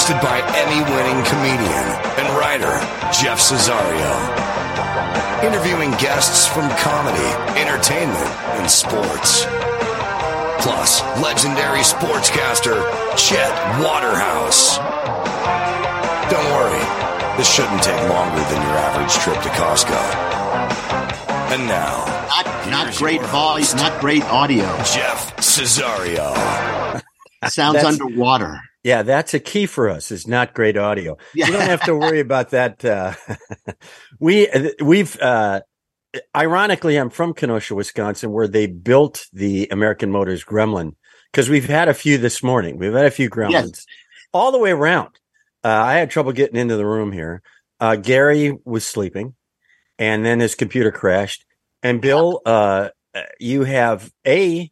Hosted by Emmy winning comedian and writer Jeff Cesario. Interviewing guests from comedy, entertainment, and sports. Plus, legendary sportscaster Chet Waterhouse. Don't worry, this shouldn't take longer than your average trip to Costco. And now, Not, not great your volume, not great audio. Jeff Cesario. Sounds underwater. Yeah, that's a key for us. Is not great audio. Yeah. You don't have to worry about that. Uh, we we've uh, ironically, I'm from Kenosha, Wisconsin, where they built the American Motors Gremlin because we've had a few this morning. We've had a few Gremlins all the way around. Uh, I had trouble getting into the room here. Uh, Gary was sleeping, and then his computer crashed. And Bill, uh, you have a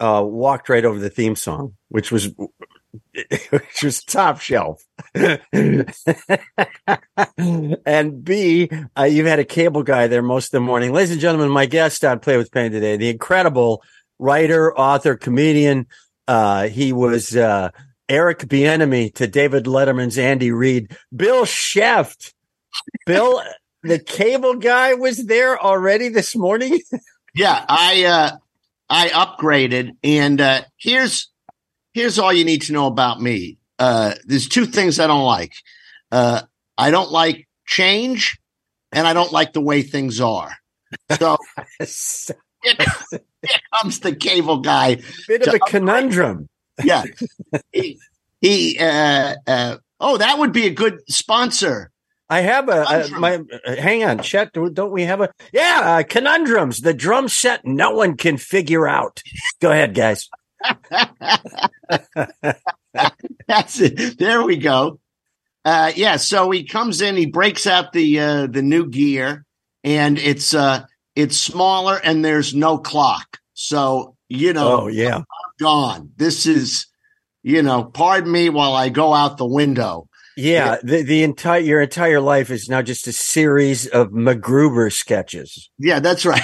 uh, walked right over the theme song, which was which was top shelf. and B, uh, you've had a cable guy there most of the morning. Ladies and gentlemen, my guest on Play with Pain today, the incredible writer, author, comedian. Uh, he was uh, Eric Bieniemy to David Letterman's Andy Reid. Bill Scheft. Bill, the cable guy was there already this morning. Yeah, I uh I upgraded and uh here's here's all you need to know about me. Uh there's two things I don't like. Uh I don't like change and I don't like the way things are. So here, here comes the cable guy. Bit of a conundrum. Yeah. he, he uh uh oh that would be a good sponsor. I have a, a my. uh, hang on, Chet. do- Don't we have a? Yeah, uh, conundrums. The drum set no one can figure out. Go ahead, guys. That's it. There we go. Uh, yeah. So he comes in, he breaks out the uh, the new gear, and it's uh, it's smaller, and there's no clock. So you know, Oh yeah. gone. This is, you know, pardon me while I go out the window. Yeah, the, the entire your entire life is now just a series of MacGruber sketches. Yeah, that's right.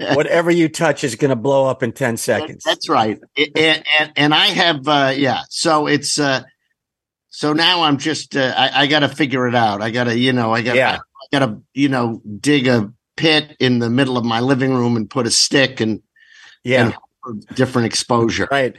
Whatever you touch is going to blow up in ten seconds. That's right. And, and, and I have, uh, yeah. So it's, uh, so now I'm just, uh, I, I got to figure it out. I got to, you know, I got, Yeah. I got to, you know, dig a pit in the middle of my living room and put a stick and, yeah, and different exposure. right.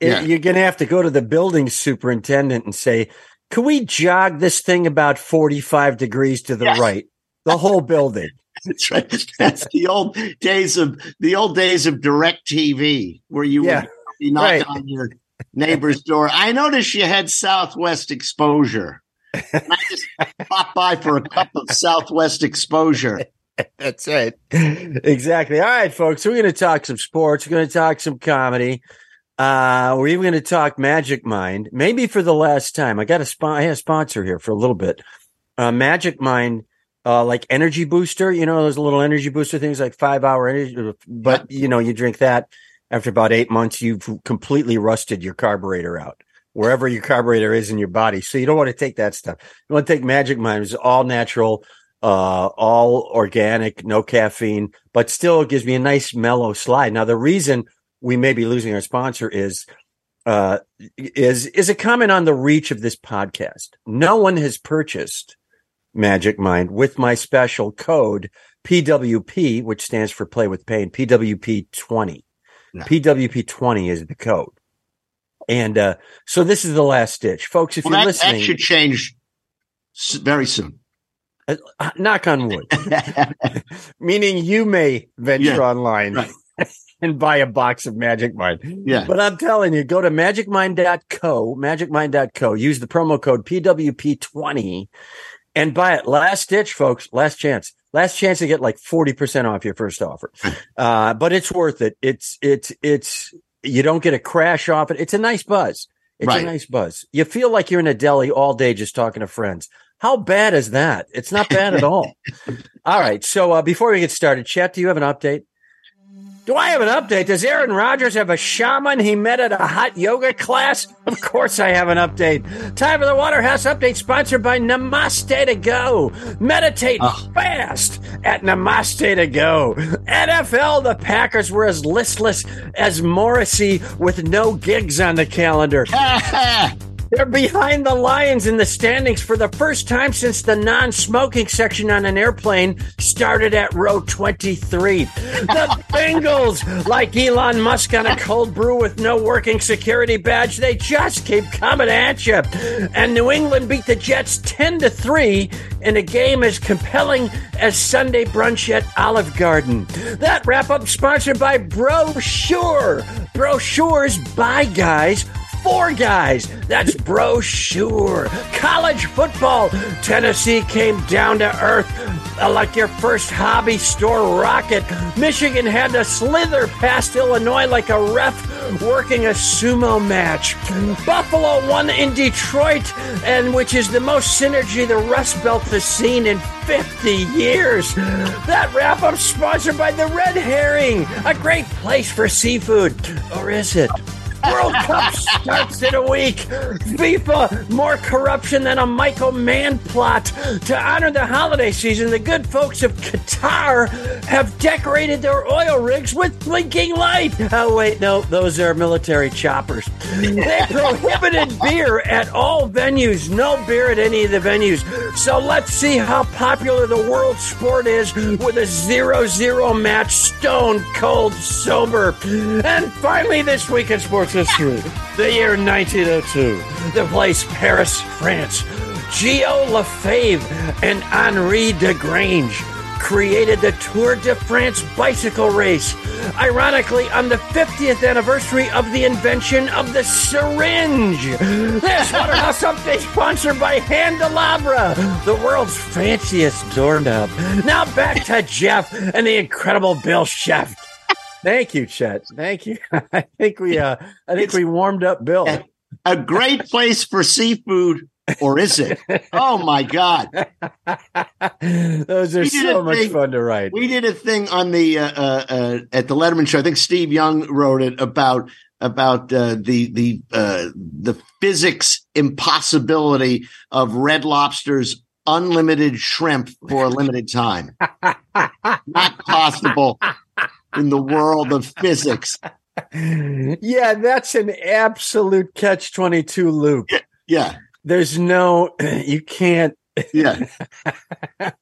Yeah. You're going to have to go to the building superintendent and say, "Can we jog this thing about forty five degrees to the Yes. right?" The whole building. That's right. That's the old days of the old days of DirecTV where you Yeah. would be knocking Right. on your neighbor's door. I noticed you had Southwest exposure. And I just popped by for a cup of Southwest exposure. That's right. Exactly. All right, folks. We're going to talk some sports. We're going to talk some comedy. Uh, we're even going to talk Magic Mind, maybe for the last time. I got a spon- I had a sponsor here for a little bit. Uh, Magic Mind, uh, like energy booster, you know, those little energy booster things like five hour energy, but you know, you drink that after about eight months, you've completely rusted your carburetor out wherever your carburetor is in your body. So you don't want to take that stuff. You want to take Magic Mind, it's all natural, uh, all organic, no caffeine, but still gives me a nice mellow slide. Now, the reason we may be losing our sponsor is, uh, is, is a comment on the reach of this podcast. No one has purchased Magic Mind with my special code PWP, which stands for play with pain, PWP 20. Yeah. PWP 20 is the code. And uh, so this is the last stitch, folks. If Well, you're that, listening, that should change very soon. uh, knock on wood, meaning you may venture Yeah, online right. and buy a box of Magic Mind. Yeah. But I'm telling you, go to magicmind.co, magicmind.co, use the promo code PWP20 and buy it. Last ditch, folks. Last chance. Last chance to get like 40% off your first offer. Uh, but it's worth it. It's, it's, it's, you don't get a crash off it. It's a nice buzz. It's Right. a nice buzz. You feel like you're in a deli all day just talking to friends. How bad is that? It's not bad at all. all right. So uh, before we get started, Chet, do you have an update? Do I have an update? Does Aaron Rodgers have a shaman he met at a hot yoga class? Of course I have an update. Time for the Waterhouse Update sponsored by Namaste to Go. Meditate ah. fast at Namaste to Go. NFL, the Packers were as listless as Morrissey with no gigs on the calendar. They're behind the Lions in the standings for the first time since the non smoking section on an airplane started at row 23. The Bengals, like Elon Musk on a cold brew with no working security badge, they just keep coming at you. And New England beat the Jets 10 to 3 in a game as compelling as Sunday brunch at Olive Garden. That wrap up sponsored by Brochure. Brochures by guys four guys. That's brochure. College football. Tennessee came down to earth uh, like your first hobby store rocket. Michigan had to slither past Illinois like a ref working a sumo match. Buffalo won in Detroit, and which is the most synergy the Rust Belt has seen in 50 years. That wrap up sponsored by the Red Herring, a great place for seafood. Or is it? World Cup starts in a week. FIFA, more corruption than a Michael Mann plot. To honor the holiday season, the good folks of Qatar have decorated their oil rigs with blinking light. Oh, wait, no, those are military choppers. They prohibited beer at all venues. No beer at any of the venues. So let's see how popular the world sport is with a 0 0 match, stone cold sober. And finally, this week in sports history, the year 1902, the place Paris, France. Géo Lefèvre and Henri Desgrange created the Tour de France bicycle race. Ironically, on the 50th anniversary of the invention of the syringe. This Waterhouse Update sponsored by Handelabra, the world's fanciest doorknob. Now back to Jeff and the incredible Bill Scheft. Thank you, Chet. Thank you. I think we uh I think we warmed up Bill. a great place for seafood, or is it? Oh my God! Those are so much thing- fun to write. We did a thing on the uh, uh, uh, at the Letterman show. I think Steve Young wrote it about about uh, the the uh, the physics impossibility of Red Lobster's unlimited shrimp for a limited time. Not possible in the world of physics. yeah, that's an absolute catch 22 loop. Yeah, There's no, you can't yeah,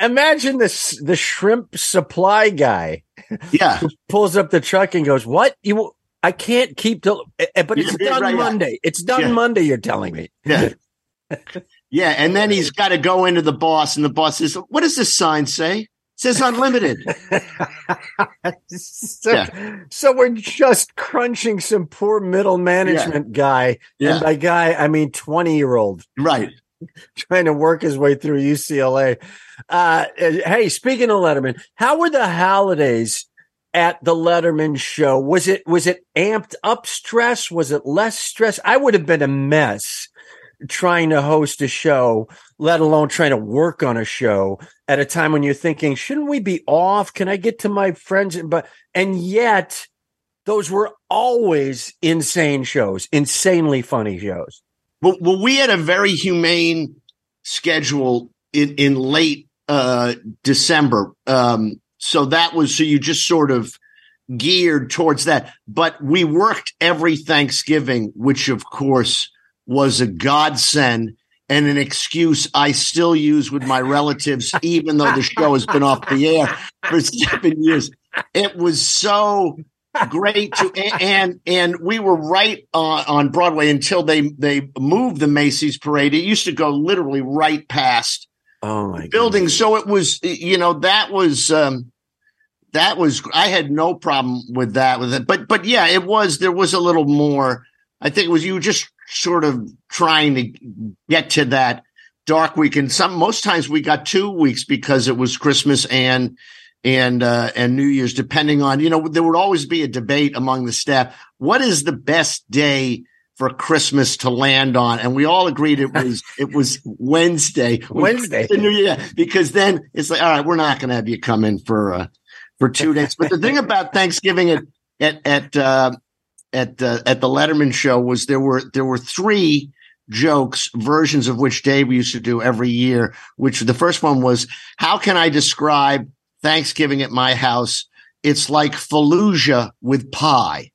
imagine this, the shrimp supply guy yeah. pulls up the truck and goes, what you, I can't keep till, eh, but it's Yeah, done right, yeah. Monday. It's done Yeah. Monday. You're telling me. Yeah. Yeah. And then he's got to go into the boss, and the boss says, What does this sign say? Says unlimited. so, Yeah. so we're just crunching some poor middle management guy. Yeah. And by guy, I mean 20 year old. right. trying to work his way through UCLA. Uh, hey, speaking of Letterman, how were the holidays at the Letterman show? Was it was it amped up stress? Was it less stress? I would have been a mess trying to host a show, let alone trying to work on a show at a time when you're thinking, shouldn't we be off? Can I get to my friends? But and yet those were always insane shows, insanely funny shows. Well, well, we had a very humane schedule in, in late uh, December. Um, so that was so you just sort of geared towards that. But we worked every Thanksgiving, which of course was a godsend and an excuse I still use with my relatives, even though the show has been off the air for seven years. It was so great to and and we were right on, on Broadway until they they moved the Macy's parade. It used to go literally right past Oh my building. goodness. So it was, you know, that was um that was I had no problem with that with it. But but yeah, it was there was a little more. I think it was you just sort of trying to get to that dark week. And some most times we got two weeks because it was Christmas and and uh and New Year's, depending on, you know, there would always be a debate among the staff. What is the best day for Christmas to land on? And we all agreed it was it was Wednesday. Wednesday. The New Year, because then it's like, all right, we're not going to have you come in for uh, for two days. But the thing about Thanksgiving at at at uh, at the at the Letterman show was there were there were three jokes versions of which Dave used to do every year. Which the first one was, how can I describe Thanksgiving at my house? It's like Fallujah with pie.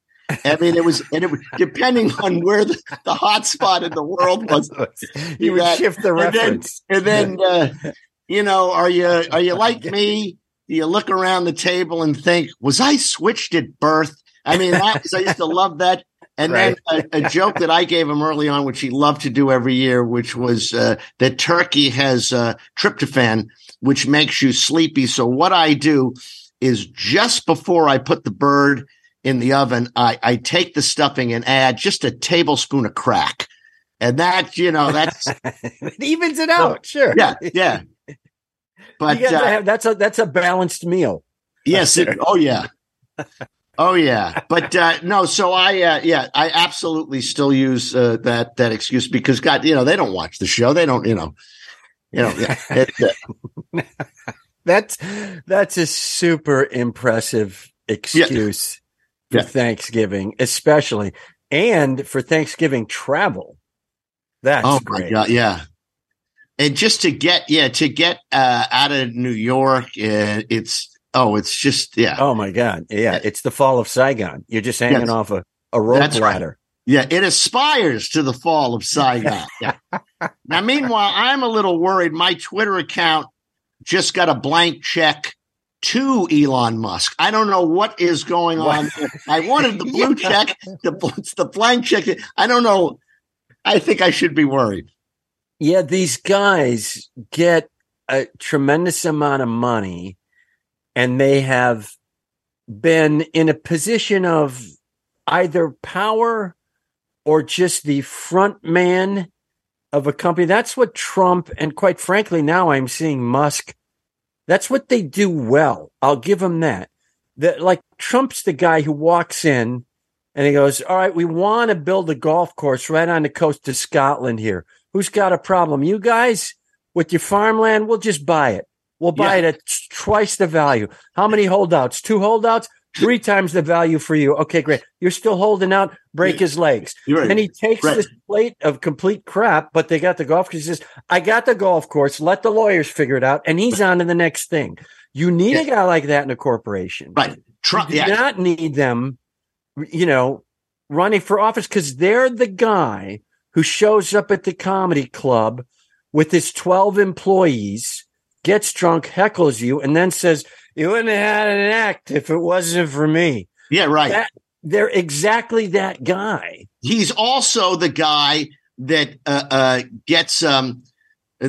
I mean, it was, and it was depending on where the, the hot spot in the world was. you would that- shift the and then- reference. And then, uh, you know, are you are you like me? Do you look around the table and think, was I switched at birth? I mean, that I used to love that. And then a, a joke that I gave him early on, which he loved to do every year, which was uh, that turkey has uh, tryptophan, which makes you sleepy. So what I do is just before I put the bird in the oven, I, I take the stuffing and add just a tablespoon of crack. And that, you know, that's it evens it out. Sure. yeah, yeah. But uh, have, that's a that's a balanced meal. yes, it, oh yeah, oh yeah. But uh, no, so I uh, yeah, I absolutely still use uh, that that excuse because God, you know, they don't watch the show. They don't, you know, you know. yeah, it, uh, That's that's a super impressive excuse for Yeah. Thanksgiving, especially and for Thanksgiving travel. That's oh great. my God, yeah. And just to get yeah to get uh, out of New York, uh, it's oh, it's just yeah. Oh my God. Yeah. Eh it's the fall of Saigon. You're just hanging Yes. off a, a rope That's right. Yeah, it aspires to the fall of Saigon. Yeah. now, meanwhile, I'm a little worried. My Twitter account just got a blank check to Elon Musk. I don't know what is going on. I wanted the blue check. The it's the blank check. I don't know. I think I should be worried. Yeah, these guys get a tremendous amount of money and they have been in a position of either power or just the front man of a company. That's what Trump and quite frankly, now I'm seeing Musk. That's what they do well. I'll give them that. That like Trump's the guy who walks in and he goes, all right, we want to build a golf course right on the coast of Scotland here. Who's got a problem? You guys with your farmland, we'll just buy it. We'll buy it at twice the value. How many holdouts? Two holdouts? Three times the value for you. Okay, great. You're still holding out. Break his legs. Right. And he takes Right. this plate of complete crap, but they got the golf course. He says, I got the golf course. Let the lawyers figure it out. And he's on to the next thing. You need a guy like that in a corporation. Right. Trump. You do Yeah. not need them, you know, running for office because they're the guy who shows up at the comedy club with his 12 employees, gets drunk, heckles you, and then says, You wouldn't have had an act if it wasn't for me. Yeah. Right. That, they're exactly that guy. he's also the guy that uh, uh, gets um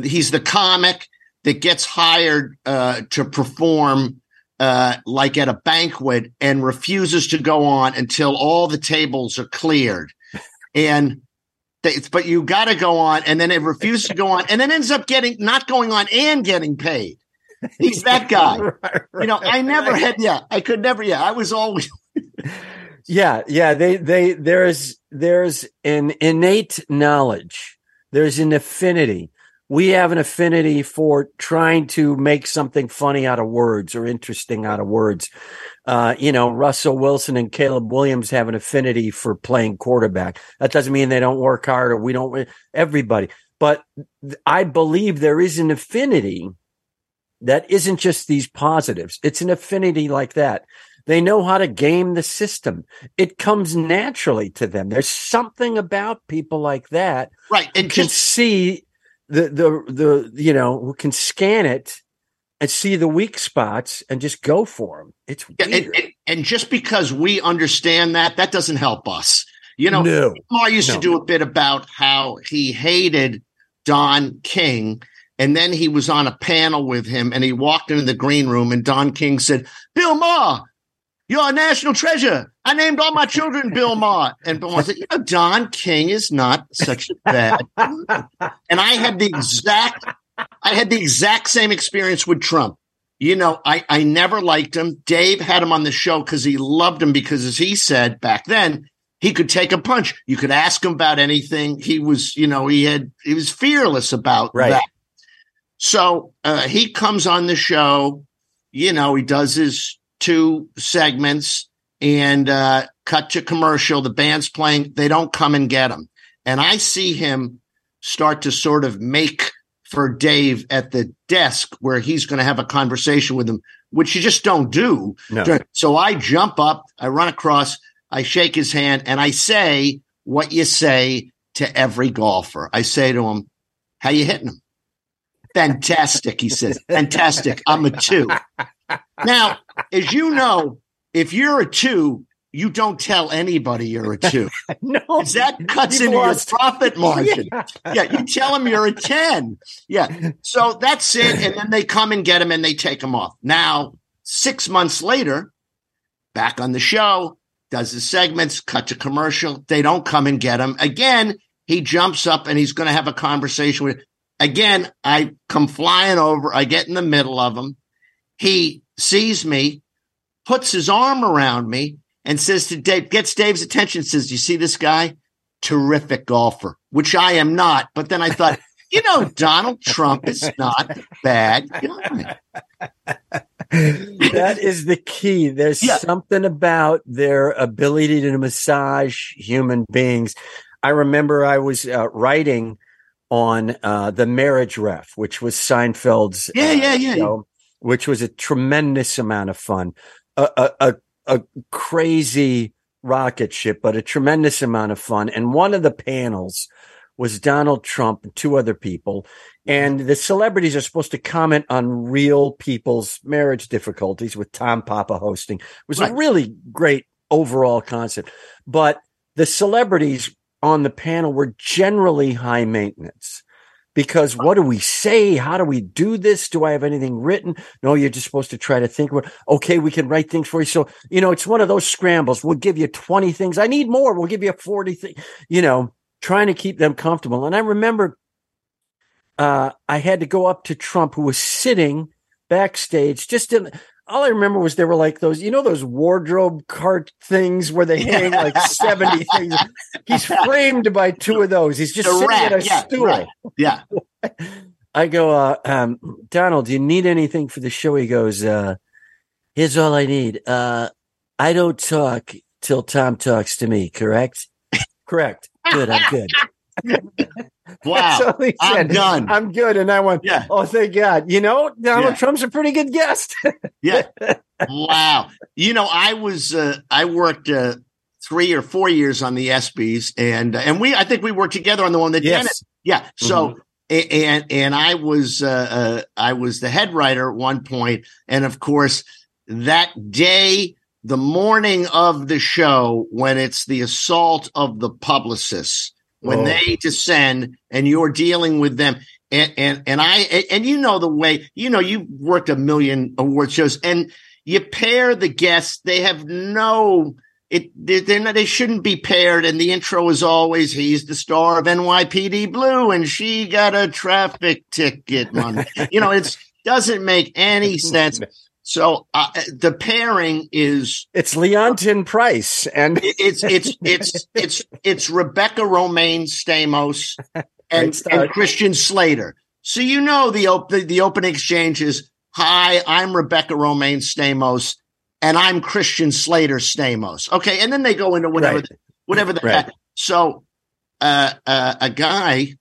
he's the comic that gets hired uh, to perform uh, like at a banquet and refuses to go on until all the tables are cleared and but you got to go on and then it refuses to go on and then ends up getting not going on and getting paid he's that guy you know i never had yeah i could never yeah i was always Yeah, yeah. They they there's there's an innate knowledge. There's an affinity. We have an affinity for trying to make something funny out of words or interesting out of words. Uh, you know, Russell Wilson and Caleb Williams have an affinity for playing quarterback. That doesn't mean they don't work hard or we don't. Everybody, but I believe there is an affinity that isn't just these positives. It's an affinity like that. They know how to game the system. It comes naturally to them. There's something about people like that right and can see the the the you know who can scan it and see the weak spots and just go for them. It's Yeah, and, and, and just because we understand that, that doesn't help us. You know, no. Lamar used No. to do a bit about how he hated Don King. And then he was on a panel with him and he walked into the green room and Don King said, Bill Maher, you're a national treasure. I named all my children Bill Maher. And Bill Maher said, you know, Don King is not such a bad. and I had the exact, I had the exact same experience with Trump. You know, I, I never liked him. Dave had him on the show because he loved him because as he said back then, he could take a punch. You could ask him about anything. He was, you know, he had, he was fearless about Right. that. So uh, he comes on the show, you know, he does his two segments and uh, cut to commercial. The band's playing. They don't come and get him. And I see him start to sort of make for Dave at the desk where he's going to have a conversation with him, which you just don't do. No. So I jump up, I run across, I shake his hand, and I say what you say to every golfer. I say to him, How you hitting him? Fantastic, he says. Fantastic. I'm a two. Now, as you know, if you're a two, you don't tell anybody you're a two. No. that cuts into your profit margin. Yeah. Yeah, you tell them you're a 10. Yeah. So that's it. And then they come and get him and they take him off. Now, six months later, back on the show, does the segments, cut to commercial. They don't come and get him. Again, he jumps up and he's going to have a conversation with. Again, I come flying over. I get in the middle of him. He sees me, puts his arm around me, and says to Dave, gets Dave's attention, says, You see this guy? Terrific golfer, which I am not. But then I thought, you know, Donald Trump is not a bad guy. that is the key. There's Yeah. something about their ability to massage human beings. I remember I was uh, writing on uh, the marriage ref, which was Seinfeld's. Yeah, uh, yeah, yeah. show, which was a tremendous amount of fun. A, a, a, crazy rocket ship, but a tremendous amount of fun. And one of the panels was Donald Trump and two other people. And the celebrities are supposed to comment on real people's marriage difficulties with Tom Papa hosting. It was Right. a really great overall concept. But the celebrities on the panel were generally high maintenance. Because what do we say? How do we do this? Do I have anything written? No, you're just supposed to try to think okay, we can write things for you. So, you know, it's one of those scrambles. We'll give you 20 things. I need more. We'll give you 40 things, you know, trying to keep them comfortable. And I remember, uh, I had to go up to Trump who was sitting backstage just in, all I remember was there were like those, you know, those wardrobe cart things where they hang like 70 things. He's framed by two of those. He's just The sitting rack, at a yeah, stool. right. Yeah. I go, uh, um, Donald, do you need anything for the show? He goes, uh, here's all I need. Uh, I don't talk till Tom talks to me, correct? correct. Good. I'm good. Wow. I'm done. I'm good. And I went, Yeah. oh, thank God. You know, Donald Yeah. Trump's a pretty good guest. Yeah. wow. You know, I was uh, I worked uh, three or four years on the ESPYS, and uh, and we I think we worked together on the one that Dennis. Yeah. So a- and and I was uh, uh, I was the head writer at one point, and of course that day, the morning of the show, when it's the assault of the publicists, when Oh. they descend, and you're dealing with them. And, and and I and you know the way you know you've worked a million award shows and you pair the guests they have no it they're, not, they shouldn't be paired and the intro is always he's the star of NYPD Blue and she got a traffic ticket on you know it's doesn't make any sense so uh, the pairing is It's Leontyne Price. And it's it's it's it's it's Rebecca Romijn Stamos and, and Christian Slater. So you know the op- the, the open exchange is hi, I'm Rebecca Romijn Stamos and I'm Christian Slater Stamos. Okay, and then they go into whatever Right. whatever the Right. so uh, uh, a guy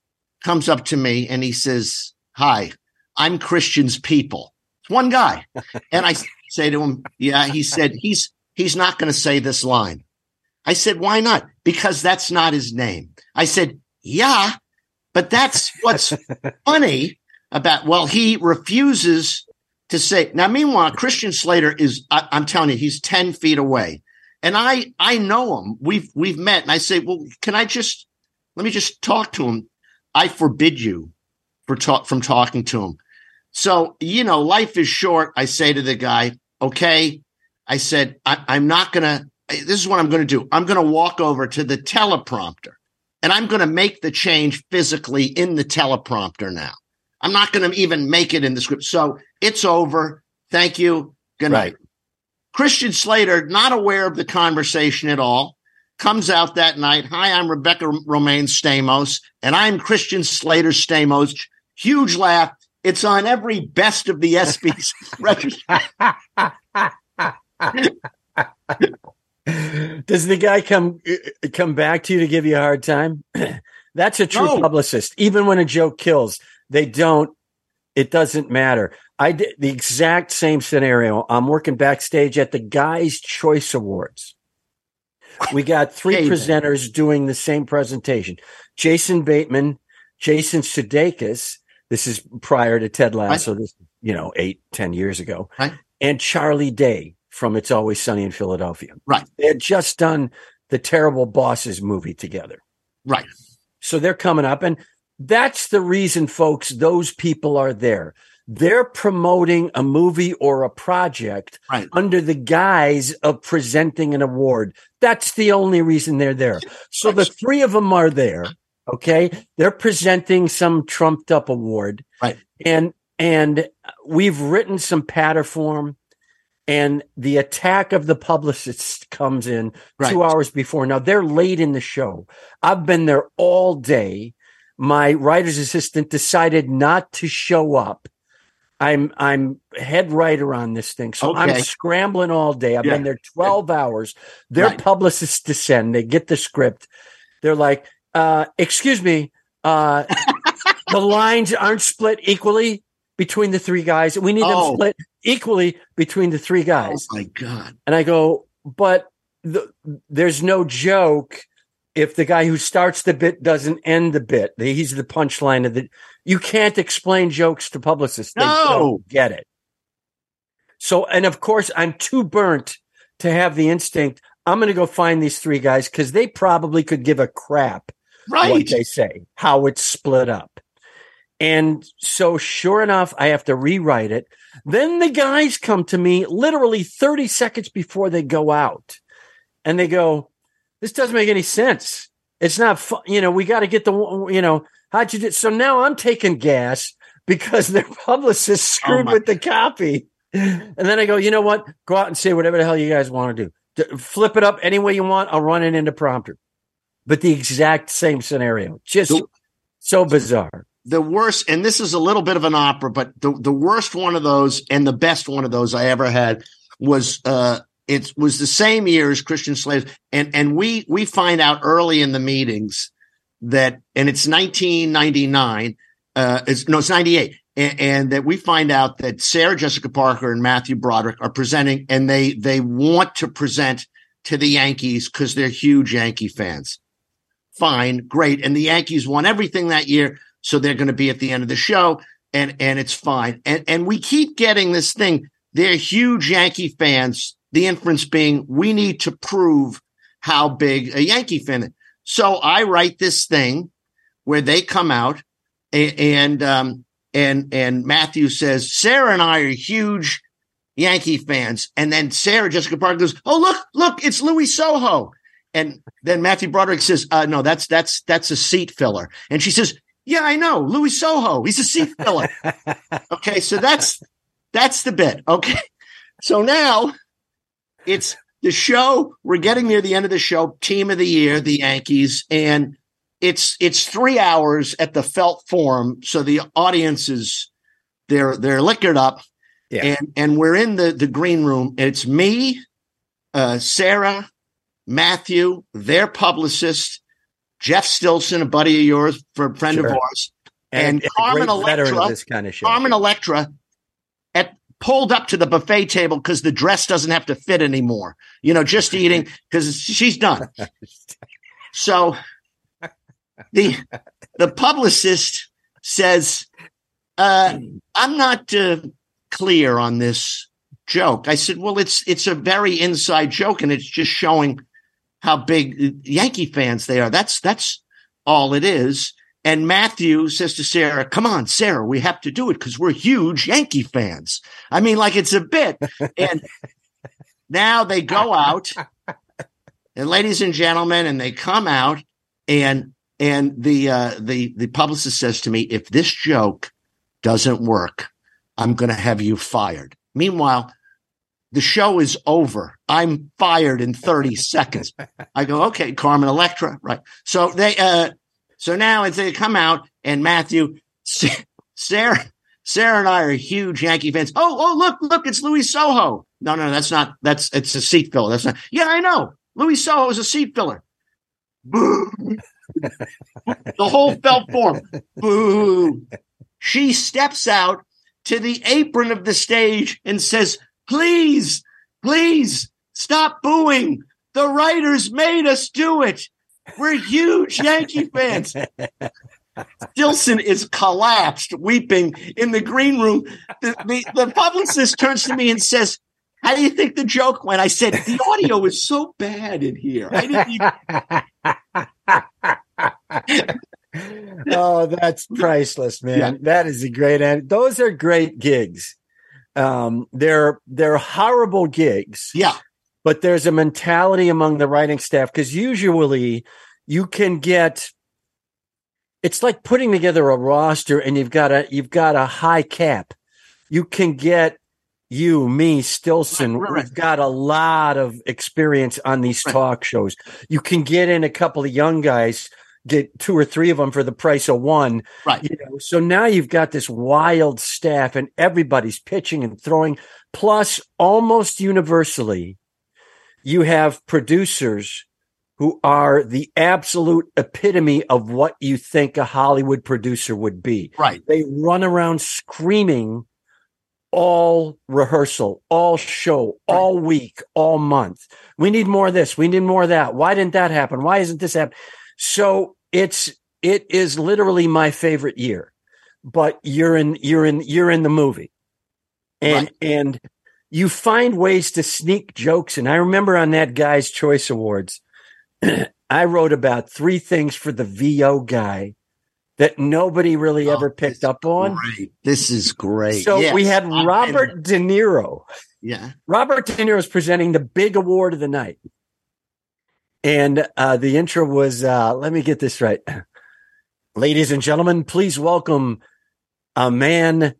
comes up to me and he says, "Hi, I'm Christian's people." It's one guy, and I say to him, "Yeah." He said, "He's he's not going to say this line." I said, "Why not?" Because that's not his name. I said, "Yeah, but that's what's funny about." Well, he refuses to say now. Meanwhile, Christian Slater is. I, I'm telling you, he's ten feet away, and I I know him. We've we've met, and I say, well, can I just let me just talk to him? I forbid you for talk from talking to him. So you know, life is short. I say to the guy, okay. I said, I, I'm not gonna. This is what I'm going to do. I'm going to walk over to the teleprompter, and I'm going to make the change physically in the teleprompter now. I'm not going to even make it in the script. So it's over. Thank you. Good night. Right. Christian Slater, not aware of the conversation at all, comes out that night. Hi, I'm Rebecca Romijn Stamos, and I'm Christian Slater Stamos. Huge laugh. It's on every best of the ESPYs record. Does the guy come uh, come back to you to give you a hard time? That's a true No. publicist. Even when a joke kills, they don't. It doesn't matter. I did the exact same scenario. I'm working backstage at the Guys Choice Awards. We got three presenters doing the same presentation: Jason Bateman, Jason Sudeikis. This is prior to Ted Lasso. So this, you know, eight, ten years ago, Right. and Charlie Day from It's Always Sunny in Philadelphia. Right. They had just done the Terrible Bosses movie together. Right. So they're coming up. And that's the reason, folks, those people are there. They're promoting a movie or a project Right. under the guise of presenting an award. That's the only reason they're there. So the three of them are there. Okay. They're presenting some trumped up award. Right. And, and we've written some patter form and the attack of the publicist comes in Right. two hours before. Now they're late in the show. I've been there all day. My writer's assistant decided not to show up. I'm I'm head writer on this thing, so I'm scrambling all day. I've Yeah. been there 12 hours. Their Right. publicists descend. They get the script. They're like, uh, "Excuse me, uh, the lines aren't split equally between the three guys. We need Oh. them split equally between the three guys." my God. And I go, but the, there's no joke if the guy who starts the bit doesn't end the bit. He's the punchline of the. You can't explain jokes to publicists. They No. don't get it. So, and of course, I'm too burnt to have the instinct. I'm going to go find these three guys because they probably could give a crap what Right. they say, how it's split up. And so, sure enough, I have to rewrite it. Then the guys come to me literally 30 seconds before they go out and they go, This doesn't make any sense. It's not fun. You know, we got to get the, you know, how'd you do? So now I'm taking gas because their publicist oh screwed Oh with the copy. And then I go, you know what? Go out and say whatever the hell you guys want to do. D- Flip it up any way you want. I'll run it into prompter. But the exact same scenario. Just The- so bizarre. the worst, and this is a little bit of an opera, but the, the worst one of those and the best one of those I ever had was uh it was the same year as Christian Slater. And and we we find out early in the meetings that and it's 1999, uh it's no, it's 98. And, and that we find out that Sarah Jessica Parker and Matthew Broderick are presenting and they they want to present to the Yankees because they're huge Yankee fans. Fine, great. And the Yankees won everything that year so they're going to be at the end of the show and and it's fine. And and we keep getting this thing. They're huge yankee fans. The inference being we need to prove how big a yankee fan is. so i write this thing where they come out and and um and and matthew says sarah and i are huge yankee fans. And then sarah jessica parker goes oh look look it's Luis Sojo and then matthew broderick says uh no that's that's that's a seat filler and she says yeah, I know. Luis Sojo. He's a seat filler. okay, so that's that's the bit. Okay. So now it's the show. We're getting near the end of the show. Team of the year, the Yankees, and it's it's three hours at the Felt Forum. So the audience is they're they're liquored up. Yeah. And and we're in the the green room. It's me, uh, Sarah, Matthew, their publicist, Jeff Stilson, a buddy of yours, for a friend Sure. of ours, And a Carmen Electra- this kind of show. Carmen Electra at pulled up to the buffet table because the dress doesn't have to fit anymore. You know, just eating because she's done. So the the publicist says, uh, "I'm not uh, clear on this joke. I said, well, it's it's a very inside joke, and it's just showing how big Yankee fans they are. That's that's all it is. And Matthew says to Sarah, "Come on, Sarah, we have to do it because we're huge Yankee fans." I mean, like it's a bit. And now they go out, and ladies and gentlemen, and they come out, and and the uh, the the publicist says to me, "If this joke doesn't work, I'm going to have you fired." Meanwhile, the show is over. I'm fired in 30 seconds. I go, okay, Carmen Electra, right? So they, uh, so now as they come out and Matthew, Sarah, Sarah and I are huge Yankee fans. Oh, oh, look, look, it's Luis Sojo. No, no, that's not, that's, it's a seat filler. That's not, yeah, I know. Luis Sojo is a seat filler. Boo. the whole Felt Forum. Boo. She steps out to the apron of the stage and says, please, please stop booing. The writers made us do it. We're huge Yankee fans. Stilson is collapsed, weeping in the green room. The, the, the, publicist turns to me and says, How do you think the joke went? I said, The audio was so bad in here. I didn't even. oh, that's priceless, man. Yeah. That is a great end. Those are great gigs. Um, they're they're horrible gigs. Yeah. But there's a mentality among the writing staff because usually you can get it's like putting together a roster and you've got a you've got a high cap. You can get you, me, Stilson, Right, right, right. We've got a lot of experience on these talk shows. You can get in a couple of young guys get two or three of them for the price of one. Right. You know, so now you've got this wild staff and everybody's pitching and throwing. Plus, almost universally, you have producers who are the absolute epitome of what you think a Hollywood producer would be. Right. They run around screaming all rehearsal, all show, right. all week, all month. We need more of this. We need more of that. Why didn't that happen? Why isn't this happening? So it's it is literally my favorite year. But you're in you're in you're in the movie. And right. and you find ways to sneak jokes. And I remember on that guy's choice awards, I wrote about three things for the VO guy that nobody really oh, ever picked up on. Great. This is great. So yes, we had Robert De Niro. Yeah. Robert De Niro is presenting the big award of the night. And uh, the intro was, uh, let me get this right. Ladies and gentlemen, please welcome a man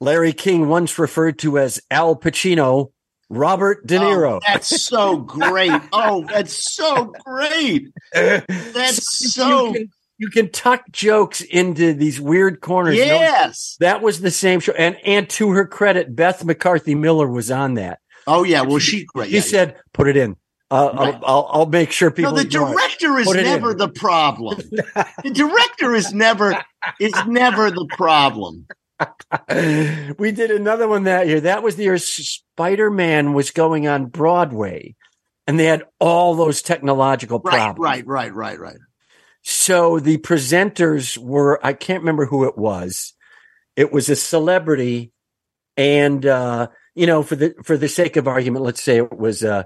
Larry King once referred to as Al Pacino, Robert De Niro. Oh, that's so great. oh, that's so great. That's so. You can, you can, tuck jokes into these weird corners. Yes. No, that was the same show. And, and to her credit, Beth McCarthy Miller was on that. Oh, yeah. Well, she, she yeah, said, yeah. put it in. Uh, right. I'll, I'll, I'll, make sure people. No, the director is never the problem. the director is never is never the problem. we did another one that year. That was the year Spider Man was going on Broadway, and they had all those technological right, problems. Right, right, right, right. So the presenters were I can't remember who it was. It was a celebrity, and uh, you know, for the for the sake of argument, let's say it was. Uh,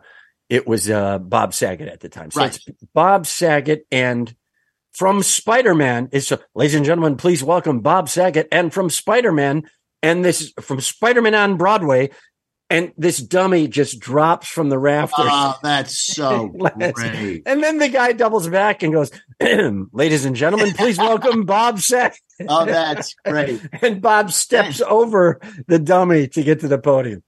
it was uh, Bob Saget at the time. So right. it's Bob Saget and from Spider Man is, uh, ladies and gentlemen, please welcome Bob Saget and from Spider Man and this from Spider Man on Broadway. And this dummy just drops from the rafters. Oh, that's so great. And then the guy doubles back and goes, Ladies and gentlemen, please welcome Bob Saget. Oh, that's great. and Bob steps over the dummy to get to the podium.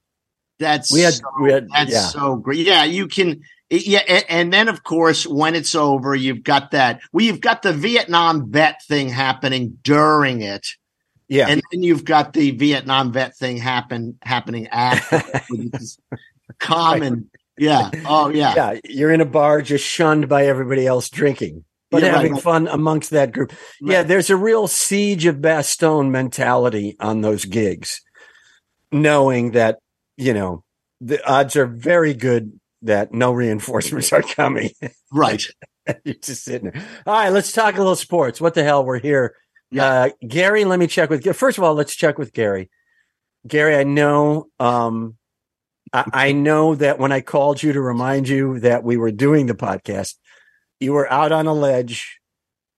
That's we had, so, we had that's yeah. so great. Yeah, you can. Yeah, and, and, then of course when it's over, you've got that. Well, you've got the Vietnam vet thing happening during it. Yeah, and then you've got the Vietnam vet thing happen happening after. common. Yeah. Oh yeah. Yeah. You're in a bar just shunned by everybody else drinking, but yeah, having right, fun amongst that group. Right. Yeah. There's a real siege of Bastogne mentality on those gigs, knowing that you know, the odds are very good that no reinforcements are coming. Right. You're just sitting there. All right, let's talk a little sports. What the hell? We're here. Yeah. Uh, Gary, let me check with First of all, let's check with Gary. Gary, I know, um, I, I know that when I called you to remind you that we were doing the podcast, you were out on a ledge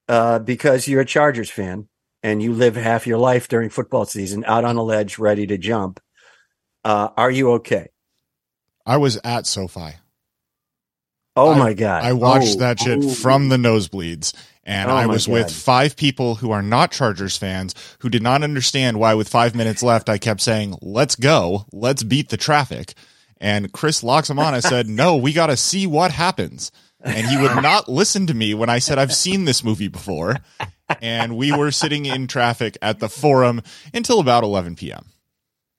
uh, because you're a Chargers fan and you live half your life during football season out on a ledge, ready to jump. Uh, are you okay? I was at SoFi. Oh I- my god! I watched Oh, that shit oh. from the nosebleeds. And Oh I was with five people who are not Chargers fans who did not understand why, with five minutes left, I kept saying, let's go, let's beat the traffic. And Chris Loxamana said, no, we got to see what happens. And he would not listen to me when I said, I've seen this movie before. And we were sitting in traffic at the forum until about 11 p.m.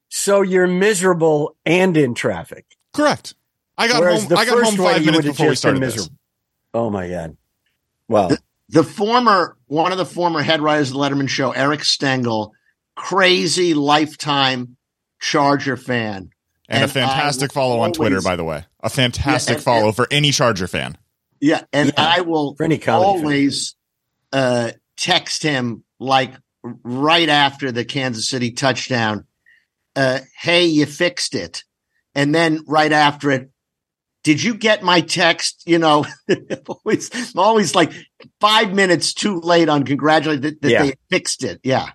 So you're miserable and in traffic. Correct. I got Whereas home. I got home five minutes before we just been started this. Oh my god! Wow. The former, one of the former head writers of the Letterman show, Eric Stangel, crazy lifetime Charger fan. And, And a fantastic I follow on Twitter, by the way. A fantastic Yeah, and- follow for any Charger fan. Yeah, and Yeah, I will for any always uh, text him like right after the Kansas City touchdown. Uh, hey, you fixed it, and then right after it, did you get my text? You know, always, always like five minutes too late on congratulating that, that Yeah. they fixed it. Yeah,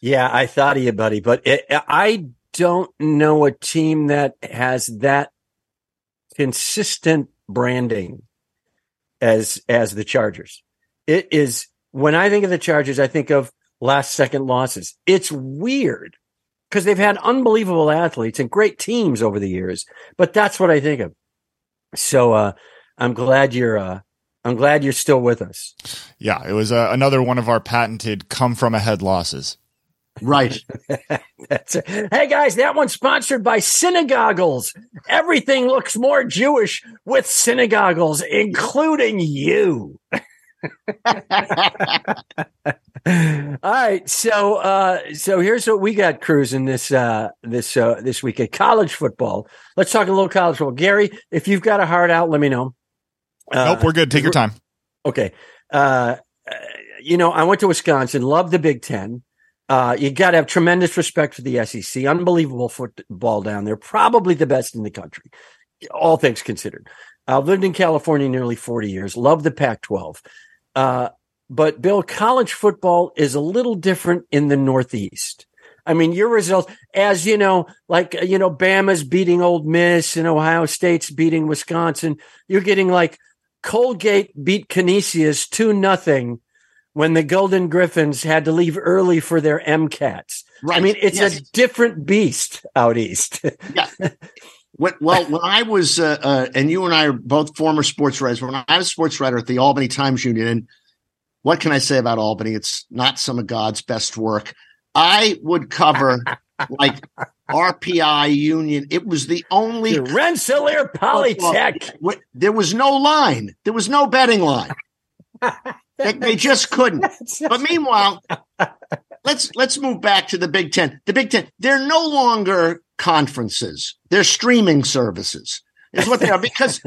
Yeah, I thought of you, buddy, but it, I don't know a team that has that consistent branding as as the Chargers. It is when I think of the Chargers, I think of last second losses. It's weird because they've had unbelievable athletes and great teams over the years, but that's what I think of. So uh, I'm glad you're uh, I'm glad you're still with us. Yeah, it was uh, another one of our patented come from ahead losses. right. Hey guys, that one's sponsored by Synagogues. Everything looks more Jewish with Synagogues, including you. All right, so uh, so here's what we got cruising this uh, this uh, this weekend: college football. Let's talk a little college football. Gary, if you've got a heart out, let me know. Uh, nope, we're good. Take your time. Okay. Uh, you know, I went to Wisconsin, love the Big Ten. Uh, you got to have tremendous respect for the SEC. Unbelievable football down there. Probably the best in the country, all things considered. I've lived in California nearly 40 years. Love the Pac 12. Uh, but Bill, college football is a little different in the Northeast. I mean, your results, as you know, like, you know, Bama's beating Ole Miss and Ohio State's beating Wisconsin. You're getting like Colgate beat Canisius 2 nothing when the Golden Griffins had to leave early for their MCATs. Right. I mean, it's Yes. a different beast out east. Yeah. When, well, when I was, uh, uh, and you and I are both former sports writers, when I was a sports writer at the Albany Times Union, and what can I say about Albany? It's not some of God's best work. I would cover like RPI Union. It was the only. Rensselaer Polytech. There was no line. There was no betting line. they, they just couldn't. But meanwhile, let's let's move back to the Big Ten. The Big Ten, they're no longer conferences; they're streaming services. Is what they are because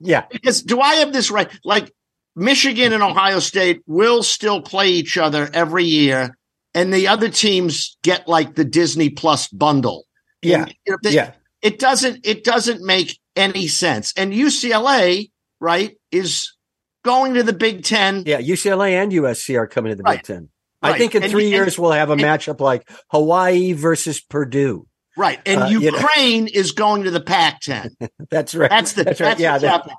yeah. because do I have this right? Like Michigan and Ohio State will still play each other every year, and the other teams get like the Disney Plus bundle. Yeah. And, you know, they- Yeah. It doesn't. It doesn't make any sense. And UCLA, right, is going to the Big Ten. Yeah. UCLA and USC are coming to the Right. Big Ten. I think in And- three and- years we'll have a matchup like Hawaii versus Purdue. Right. And Uh, you know. Ukraine is going to the Pac 10. That's right. That's the That's that's, right. Yeah. what's the- happening.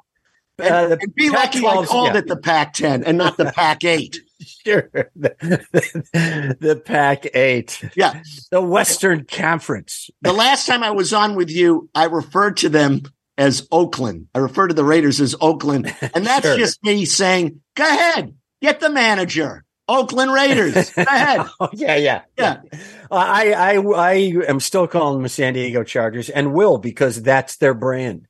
And, uh, and be lucky I called yeah. it the Pac 10 and not the Pac 8. Sure. The, the Pac 8. Yeah. The Western Conference. The last time I was on with you, I referred to them as Oakland. I refer to the Raiders as Oakland. And that's Sure. just me saying, go ahead, get the manager. Oakland Raiders. Go ahead. Oh, yeah, yeah, Yeah. I, I, I am still calling them the San Diego Chargers and will because that's their brand.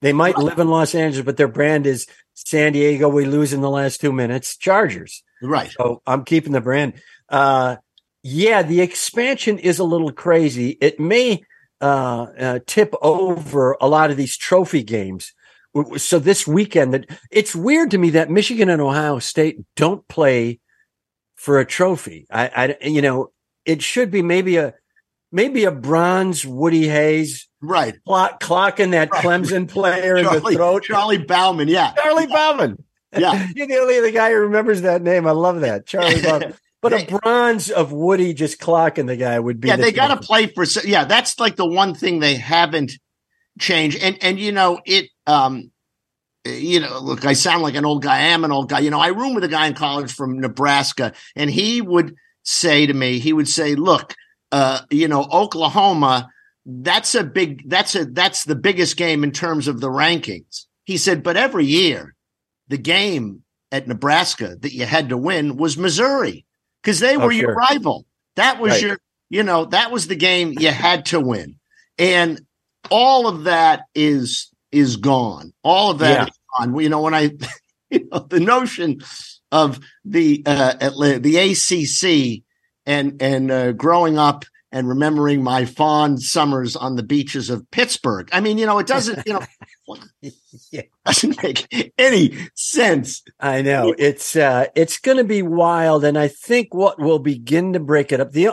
They might live in Los Angeles, but their brand is San Diego. We lose in the last two minutes. Chargers. Right. So I'm keeping the brand. Uh, yeah, the expansion is a little crazy. It may uh, uh, tip over a lot of these trophy games. So this weekend, that it's weird to me that Michigan and Ohio State don't play for a trophy. I, I, you know, it should be maybe a maybe a bronze Woody Hayes right clock, clocking that Right. Clemson player in the throat. Charlie Bauman. Yeah, Charlie Bauman. Yeah. You're the only other guy who remembers that name. I love that. Charlie Bauman. But a bronze of Woody just clocking the guy would be yeah. the They got to play for. Yeah, that's like the one thing they haven't changed. And and you know it. Um, you know, look, I sound like an old guy. I am an old guy. You know, I roomed with a guy in college from Nebraska, and he would say to me, he would say, "Look, uh, you know, Oklahoma." That's a big. That's a. That's the biggest game in terms of the rankings. He said, but every year, the game at Nebraska that you had to win was Missouri because they Oh, were your rival. That was Right. your, you know, that was the game you had to win. And all of that is is gone. All of that Yeah. is gone. You know, when I you know, the notion of the uh the ACC and and uh, growing up and remembering my fond summers on the beaches of Pittsburgh. I mean, you know, it doesn't, you know, Yeah. doesn't make any sense. I know it's uh, it's going to be wild, and I think what will begin to break it up. The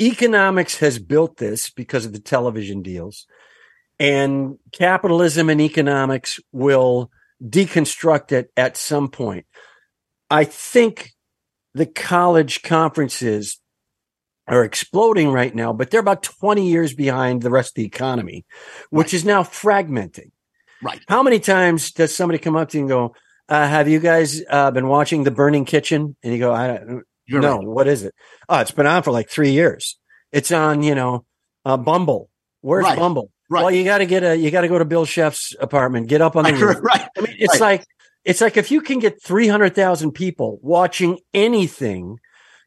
economics has built this because of the television deals, and capitalism and economics will deconstruct it at some point. I think the college conferences are exploding right now, but they're about 20 years behind the rest of the economy, which is now fragmenting. Right. How many times does somebody come up to you and go, uh, have you guys uh, been watching The Burning Kitchen? And you go, I don't You're no, right. what is it? Oh, it's been on for like three years. It's on, you know, uh, Bumble. Where's Right. Bumble? Right. Well, you got to get a, you got to go to Bill Scheft's apartment, get up on the roof. right. I mean, it's Right. like, it's like if you can get 300,000 people watching anything,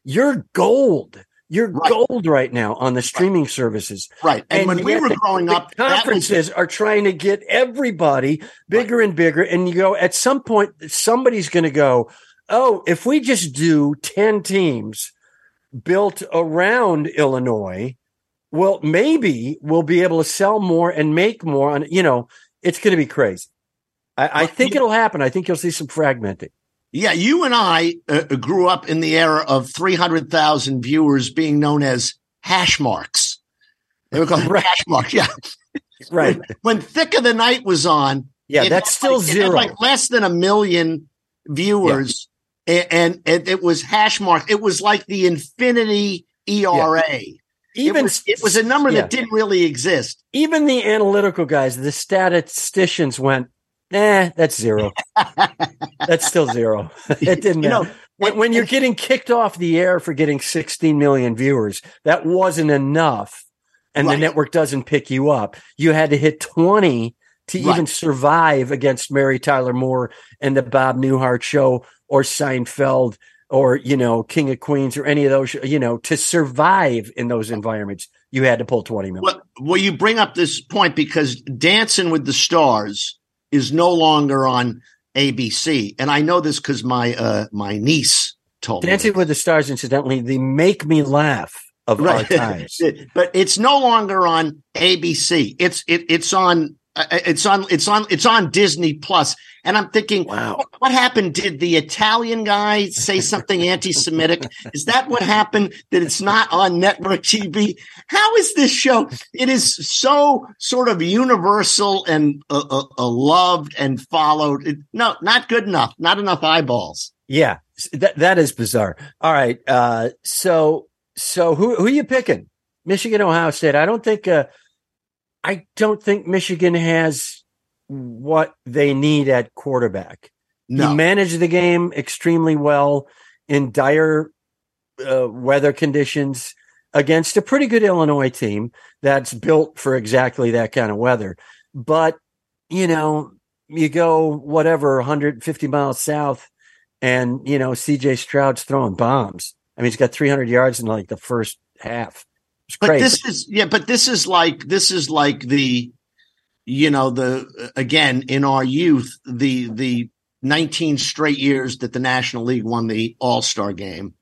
you're gold. You're Right. gold right now on the streaming services. Right. And, when we were growing up, that was, conferences are trying to get everybody bigger and bigger. And you go, at some point, somebody's going to go, oh, if we just do 10 teams built around Illinois, well, maybe we'll be able to sell more and make more. And, you know, it's going to be crazy. I, I think it'll happen. I think you'll see some fragmenting. Yeah, you and I uh, grew up in the era of 300,000 viewers being known as hash marks. They were called Right. hash marks. Yeah. Right. When Thicke of the Night was on, Yeah, it that's had still like- zero. like less than a million viewers, a- and, and it was hash mark. It was like the infinity ERA. Even it, was, it was a number yeah. that didn't really exist. even the analytical guys, the statisticians went, "Nah, that's zero. that's still zero. it didn't You know, matter." When, when you're getting kicked off the air for getting 16 million viewers, that wasn't enough, and Right. the network doesn't pick you up. You had to hit 20 to Right. even survive against Mary Tyler Moore and the Bob Newhart show or Seinfeld or you know King of Queens or any of those. You know, to survive in those environments, you had to pull 20 million. Well, well, you bring up this point because Dancing with the Stars is no longer on ABC, and I know this because my uh, my niece told Dancing me. Dancing with the Stars, incidentally, they make me laugh of our times. but it's no longer on ABC. It's it, it's on it's on it's on it's on Disney Plus. And I'm thinking, Wow. what, what happened? Did the Italian guy say something anti-Semitic? Is that what happened? That it's not on network TV? How is this show? It is so sort of universal and uh, uh, uh, loved and followed. It, no, not good enough. Not enough eyeballs. Yeah, that that is bizarre. All right, uh, so so who who are you picking? Michigan, Ohio State. I don't think. I don't think Michigan has what they need at quarterback. No, He managed the game extremely well in dire uh, weather conditions against a pretty good Illinois team that's built for exactly that kind of weather. But, you know, you go whatever 150 miles south and, you know, CJ Stroud's throwing bombs. I mean, he's got 300 yards in like the first half. But this is yeah but this is like this is like the you know the again in our youth the the 19 straight years that the national league won the all-star game.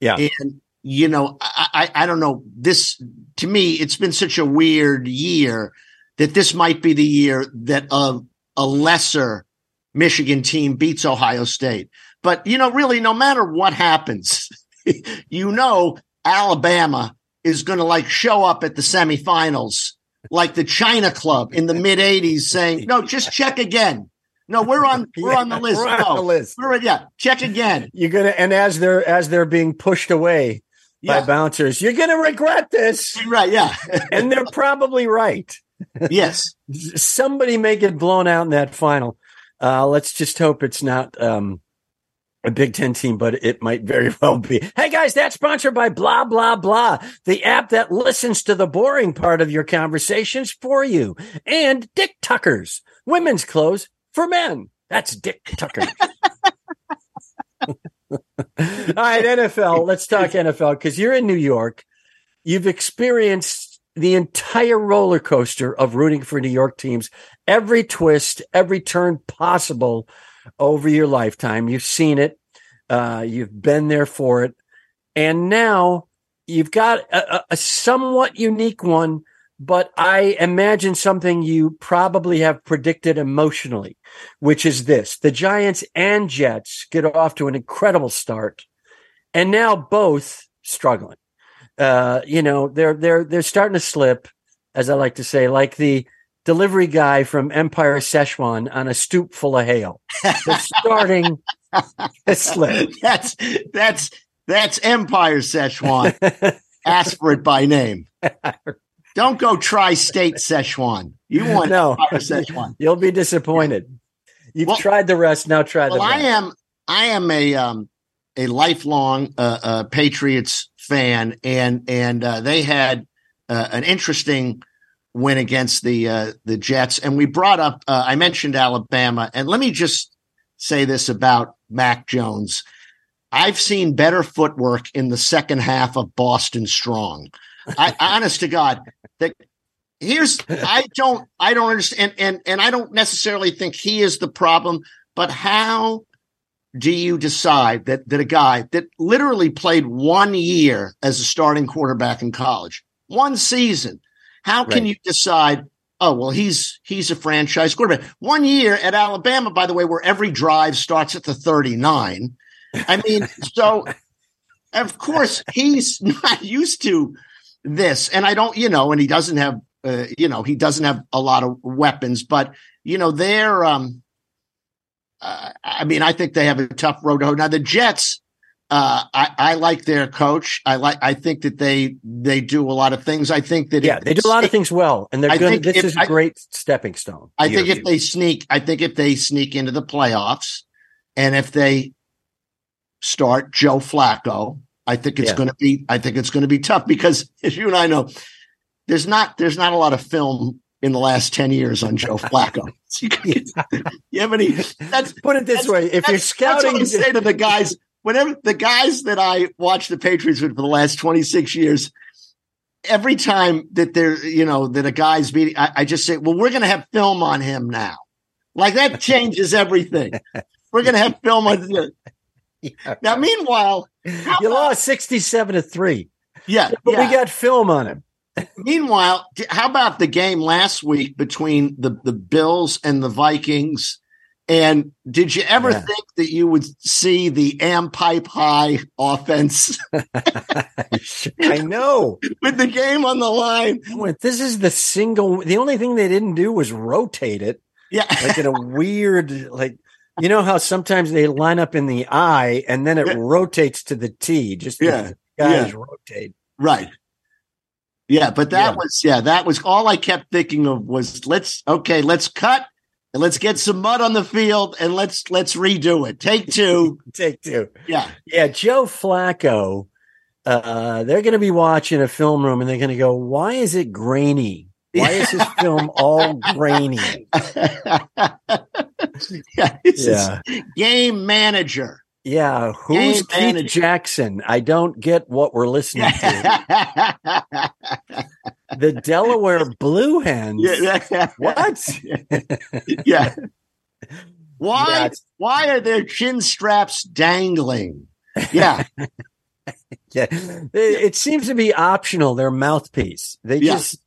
Yeah. and you know I, I i don't know this to me it's been such a weird year that this might be the year that a, a lesser michigan team beats ohio state. But you know really no matter what happens you know alabama is going to like show up at the semifinals like the China Club in the mid '80s, saying, "No, just check again." No, we're on we're Yeah, on the list. we're on no, the list. We're, yeah, check again. You're gonna and as they're as they're being pushed away by bouncers, you're gonna regret this. right. Yeah, And they're probably right. yes. Somebody may get blown out in that final. Uh, let's just hope it's not um, a Big Ten team, but it might very well be. Hey guys, that's sponsored by blah blah blah, the app that listens to the boring part of your conversations for you, and Dick Tuckers, women's clothes for men. That's Dick Tucker. All right, NFL. Let's talk NFL because you're in New York. You've experienced the entire roller coaster of rooting for New York teams, every twist, every turn possible over your lifetime. You've seen it. Uh, you've been there for it. And now you've got a, a- somewhat unique one, but I imagine something you probably have predicted emotionally, which is this. The Giants and Jets get off to an incredible start and now both struggling. Uh, you know, they're, they're, they're starting to slip, as I like to say, like the delivery guy from Empire Szechuan on a stoop full of hail. They're starting slip. That's that's that's Empire Szechuan. Ask for it by name. Don't go tri-state Szechuan. You want No. Empire Szechuan. You'll be disappointed. You've Well- tried the rest. Now try the Well, I rest. am I am a um a lifelong uh, uh Patriots fan, and and uh, they had uh, an interesting win against the uh, the Jets, and we brought up uh, I mentioned Alabama, and let me just say this about Mac Jones. I've seen better footwork in the second half of Boston Strong. I honest to God, that here's I don't I don't understand and and I don't necessarily think he is the problem, but how do you decide that that a guy that literally played one year as a starting quarterback in college, one season, how can Right. you decide? Oh well, he's he's a franchise quarterback. One year at Alabama, by the way, where every drive starts at the thirty nine. I mean, so of course he's not used to this, and I don't, you know, and he doesn't have, uh, you know, he doesn't have a lot of weapons, but you know, they're, um, uh, I mean, I think they have a tough road to hoe. Now the Jets, uh, I, I like their coach. I like, I think that they they do a lot of things. I think that yeah, if they do a lot of things well, and they're I good. This if is a great stepping stone. I think if two. they sneak, I think if they sneak into the playoffs, and if they start Joe Flacco, I think it's Yeah. going to be. I think it's going to be tough because, as you and I know, there's not there's not a lot of film in the last ten years on Joe Flacco. you, you have any? That's put it this way: if you're that's- that's what scouting, I say to the guys. Whenever the guys that I watch the Patriots with for the last 26 years, every time that they're, you know, that a guy's beating, I, I just say, well, we're going to have film on him now. Like that changes everything. We're going to have film on. Him. Now, meanwhile, you lost sixty-seven to three, yeah, but yeah. we got film on him. Meanwhile, how about the game last week between the, the Bills and the Vikings? And did you ever Yeah. think that you would see the am pipe high offense I know. with the game on the line? This is the single. The only thing they didn't do was rotate it, Yeah. like in a weird, like you know how sometimes they line up in the I and then it Yeah. rotates to the T. Just Yeah. the guys rotate. Right. Yeah, but that Yeah. was yeah, that was all I kept thinking of was let's okay, let's cut and let's get some mud on the field and let's let's redo it. Take two. Take two. Yeah. Yeah, Joe Flacco. Uh, they're going to be watching a film room and they're going to go, "Why is it grainy? Why is this film all grainy?" yeah, Yeah, game manager. Yeah. Who's manager. Jackson? I don't get what we're listening to. The Delaware Blue Hens. yeah. What? yeah. Why it's- why are their chin straps dangling? Yeah. Yeah, it, it seems to be optional. Their mouthpiece. They Yeah. just,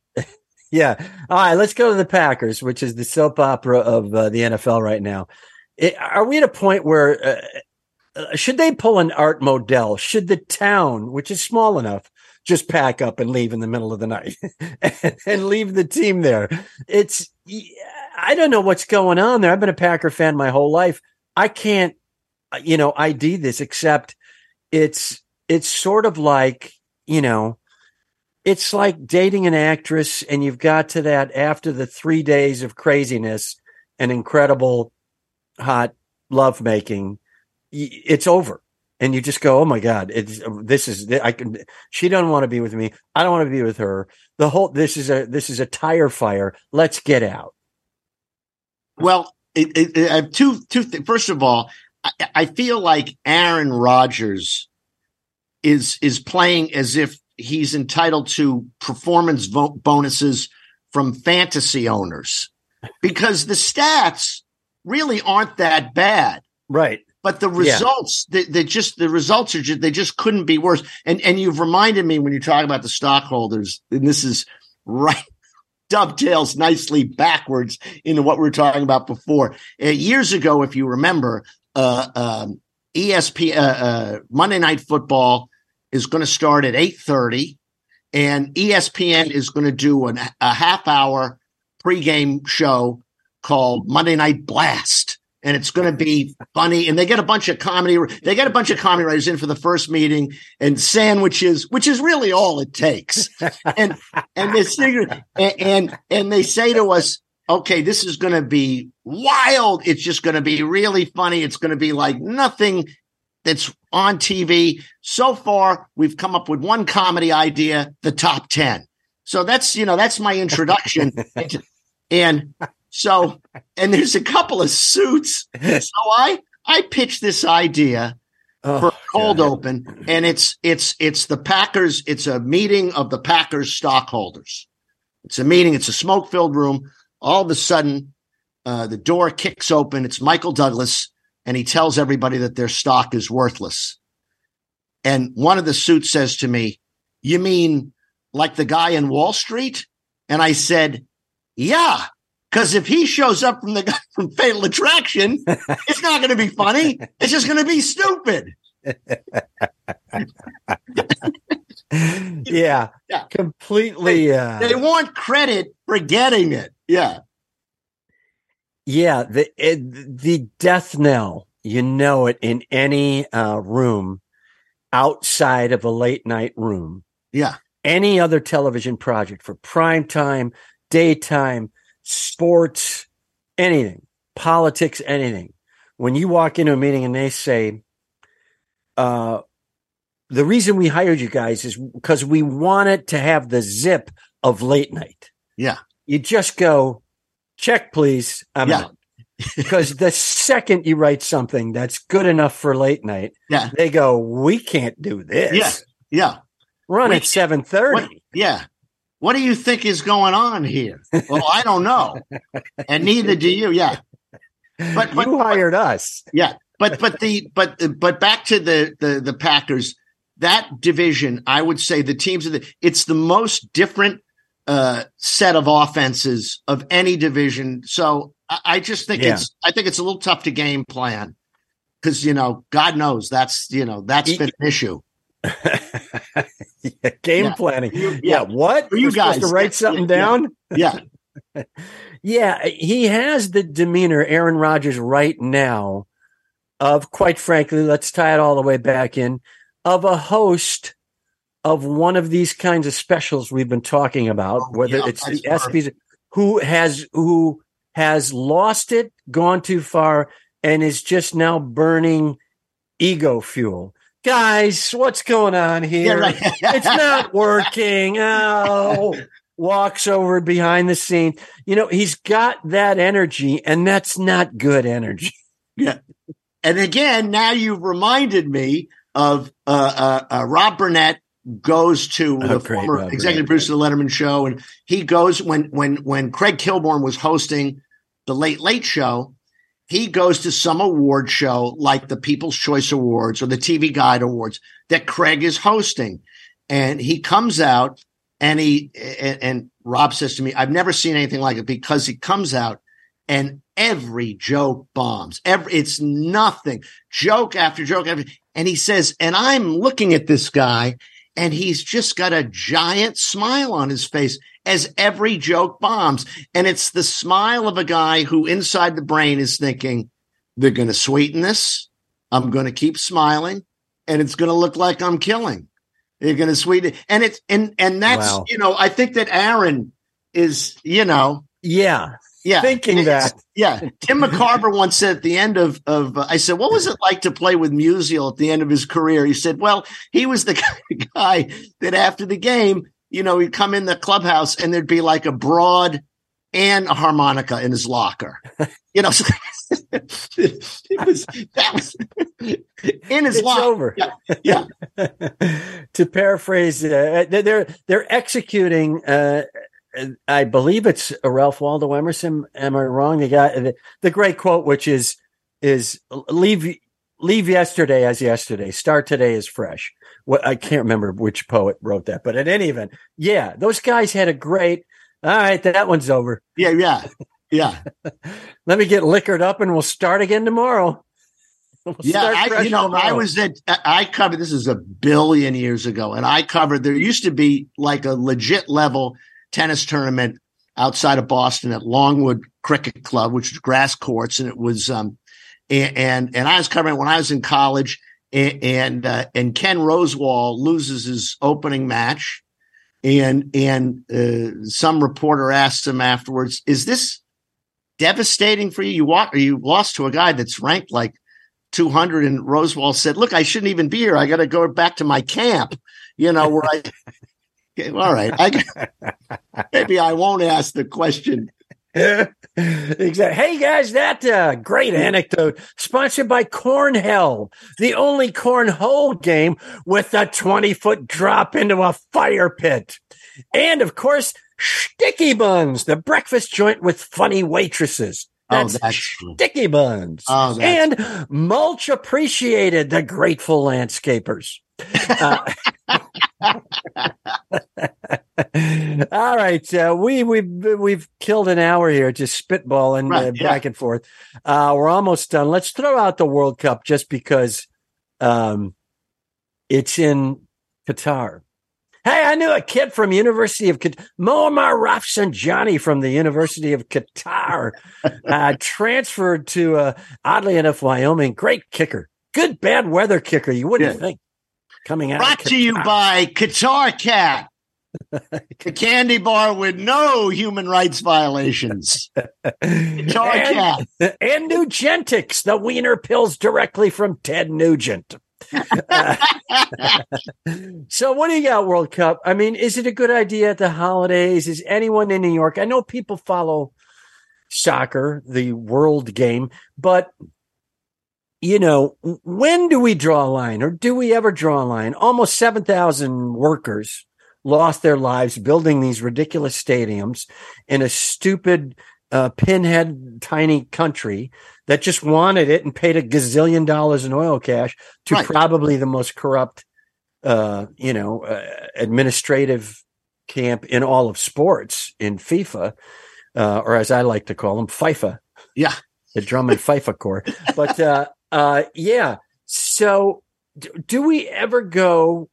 yeah. All right, let's go to the Packers, which is the soap opera of uh, the NFL right now. It, are we at a point where uh, uh, should they pull an Art Modell? Should the town, which is small enough, just pack up and leave in the middle of the night and, and leave the team there. It's, I don't know what's going on there. I've been a Packer fan my whole life. I can't, you know, ID this except it's, it's sort of like, you know, it's like dating an actress and you've got to that after the three days of craziness and incredible hot lovemaking, it's over. And you just go, oh my God, it's, this is, I can, she doesn't want to be with me. I don't want to be with her. The whole, this is a, this is a tire fire. Let's get out. Well, it, it, it, I have two, two, th- first of all, I, I feel like Aaron Rodgers is, is playing as if he's entitled to performance vo- bonuses from fantasy owners because the stats really aren't that bad. Right. But the results, yeah. they, they, just the results are just they just couldn't be worse. And and you've reminded me when you talk about the stockholders, and this is right dovetails nicely backwards into what we were talking about before. Uh, years ago, if you remember, uh, um, ESP uh, uh, Monday Night Football is going to start at eight thirty, and ESPN is going to do an, a half hour pregame show called Monday Night Blast. And it's going to be funny. And they get a bunch of comedy. They get a bunch of comedy writers in for the first meeting and sandwiches, which is really all it takes. and, and this thing, and, and, and they say to us, okay, this is going to be wild. It's just going to be really funny. It's going to be like nothing that's on TV. So far, we've come up with one comedy idea, the top 10. So that's, you know, that's my introduction. and so, and there's a couple of suits. So I, I pitched this idea oh, for cold God. open and it's, it's, it's the Packers. It's a meeting of the Packers stockholders. It's a meeting. It's a smoke filled room. All of a sudden, uh, the door kicks open. It's Michael Douglas and he tells everybody that their stock is worthless. And one of the suits says to me, you mean like the guy in Wall Street? And I said, yeah. Because if he shows up from the guy from Fatal Attraction, it's not going to be funny. It's just going to be stupid. yeah, yeah, completely. They, uh, they, want credit for getting it. Yeah, yeah. The it, the death knell, you know it in any uh, room outside of a late night room. Yeah, any other television project for prime time, daytime sports, anything, politics, anything. When you walk into a meeting and they say, uh, the reason we hired you guys is because we wanted to have the zip of late night. Yeah. You just go, check, please. I'm yeah. out. because the second you write something that's good enough for late night, yeah. they go, we can't do this. Yeah. Yeah. Run we, at 730. Yeah what do you think is going on here? Well, I don't know, and neither do you. Yeah, but, but you hired but, us. Yeah, but but the but but back to the the the Packers. That division, I would say, the teams of the it's the most different uh, set of offenses of any division. So I, I just think yeah. it's I think it's a little tough to game plan because you know God knows that's you know that's been an issue. yeah, game yeah. planning. yeah. yeah. What? For you We're guys to write something down? Yeah. yeah. He has the demeanor, Aaron Rodgers, right now, of quite frankly, let's tie it all the way back in, of a host of one of these kinds of specials we've been talking about, oh, whether it's the ESPYs, who has who has lost it, gone too far, and is just now burning ego fuel guys, what's going on here? Yeah, right. it's not working. Oh, walks over behind the scene. You know, he's got that energy, and that's not good energy. Yeah. And again, now you've reminded me of uh, uh, uh, Rob Burnett goes to oh, the former Rob executive producer of the Letterman show, and he goes when when when Craig Kilborn was hosting the Late Late Show he goes to some award show like the People's Choice Awards or the TV Guide Awards that Craig is hosting. And he comes out and he, and, and Rob says to me, I've never seen anything like it because he comes out and every joke bombs. Every, it's nothing joke after joke after, and he says, and I'm looking at this guy and he's just got a giant smile on his face as every joke bombs. And it's the smile of a guy who inside the brain is thinking, they're going to sweeten this. I'm going to keep smiling and it's going to look like I'm killing. They're going to sweeten it. And it's, and, and that's, Wow. you know, I think that Aaron is, you know, Yeah. Yeah, Thinking that. Yeah, Tim McCarver once said at the end of of uh, I said, "What was it like to play with Musial at the end of his career?" He said, "Well, he was the guy that after the game, you know, he'd come in the clubhouse and there'd be like a broad and a harmonica in his locker. You know, so it was that was in his It's locker. over. Yeah, yeah. to paraphrase, uh, they're they're, they're executing. Uh, I believe it's uh, Ralph Waldo Emerson. Am I wrong? The guy, the, the great quote, which is is leave leave yesterday as yesterday, start today as fresh. What I can't remember which poet wrote that, but at any event, yeah, those guys had a great. All right, that one's over. Yeah, yeah, yeah. Let me get liquored up, and we'll start again tomorrow. We'll Yeah, I, you know, I was at I covered this is a billion years ago, and I covered there used to be like a legit level tennis tournament outside of Boston at Longwood Cricket Club, which was grass courts, and it was um and and, and I was covering when I was in college, and and, uh, and Ken Rosewall loses his opening match, and and uh, some reporter asked him afterwards, "Is this devastating for you? You or you lost to a guy that's ranked like." 200 and Rosewall said, look, I shouldn't even be here. I got to go back to my camp, you know, where I, Okay, all right. I, maybe I won't ask the question. exactly. Hey guys, that uh, great anecdote sponsored by Cornhell, the only cornhole game with a 20 foot drop into a fire pit. And of course, Sticky Buns, the breakfast joint with funny waitresses. Oh, That's, that's- Sticky Buns. Oh, that's- and Mulch Appreciated, the grateful landscapers. Uh, all right, uh, we we we've killed an hour here just spitballing Right, uh, yeah. back and forth. Uh, we're almost done. Let's throw out the World Cup just because um, it's in Qatar. Hey, I knew a kid from University of Qatar, Muammar Rafsanjani from the University of Qatar, uh, transferred to uh, oddly enough Wyoming. Great kicker, good bad weather kicker. You wouldn't Yeah. think coming out. Brought to you by Qatar Cat, the candy bar with no human rights violations. Qatar and, Cat. and Nugentix, the wiener pills directly from Ted Nugent. Uh, so, what do you got, World Cup? I mean, is it a good idea at the holidays? Is anyone in New York? I know people follow soccer, the world game, but you know, when do we draw a line or do we ever draw a line? Almost 7,000 workers lost their lives building these ridiculous stadiums in a stupid, uh, pinhead tiny country that just wanted it and paid a gazillion dollars in oil cash to Right. probably the most corrupt, uh, you know, uh, administrative camp in all of sports in FIFA, uh, or as I like to call them, FIFA Yeah. the drum and FIFA corps. But uh, uh, yeah, so do, do we ever go?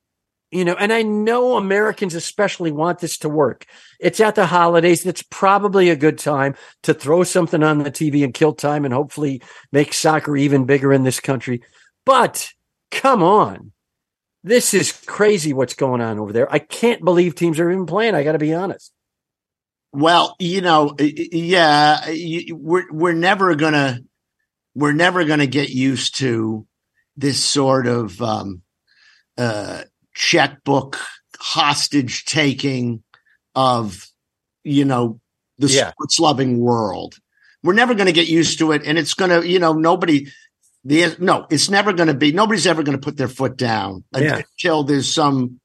You know, and I know Americans especially want this to work. It's at the holidays. It's probably a good time to throw something on the TV and kill time and hopefully make soccer even bigger in this country. But come on. This is crazy what's going on over there. I can't believe teams are even playing. I got to be honest. Well, you know, yeah, we're we're never gonna we're never gonna get used to this sort of um, uh, checkbook hostage taking of you know the Yeah. sports loving world. We're never going to get used to it, and it's going to you know nobody. The no, it's never going to be. Nobody's ever going to put their foot down Yeah. until there's some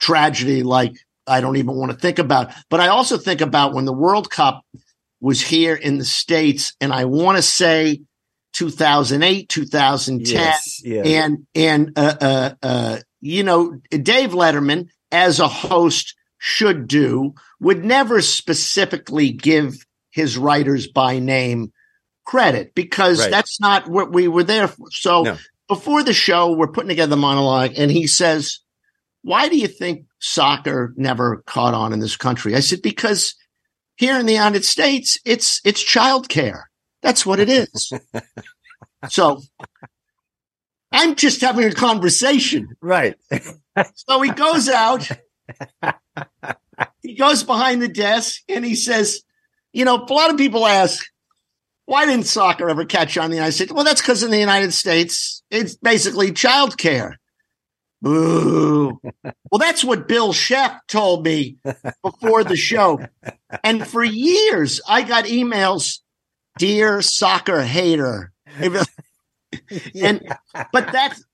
tragedy like I don't even want to think about. But I also think about when the World Cup was here in the States, and I want to say 2008, 2010, Yes, yeah. and and uh, uh, uh, you know, Dave Letterman as a host should do would never specifically give his writers by name credit because Right. that's not what we were there for. So No. before the show, we're putting together the monologue, and he says, why do you think soccer never caught on in this country? I said, because here in the United States, it's it's childcare. That's what it is. so I'm just having a conversation. Right. so he goes out, he goes behind the desk and he says, you know, a lot of people ask, why didn't soccer ever catch on in the United States? Well, that's because in the United States, it's basically childcare. Boo. well, that's what Bill Scheft told me before the show. And for years, I got emails, dear soccer hater. and but that's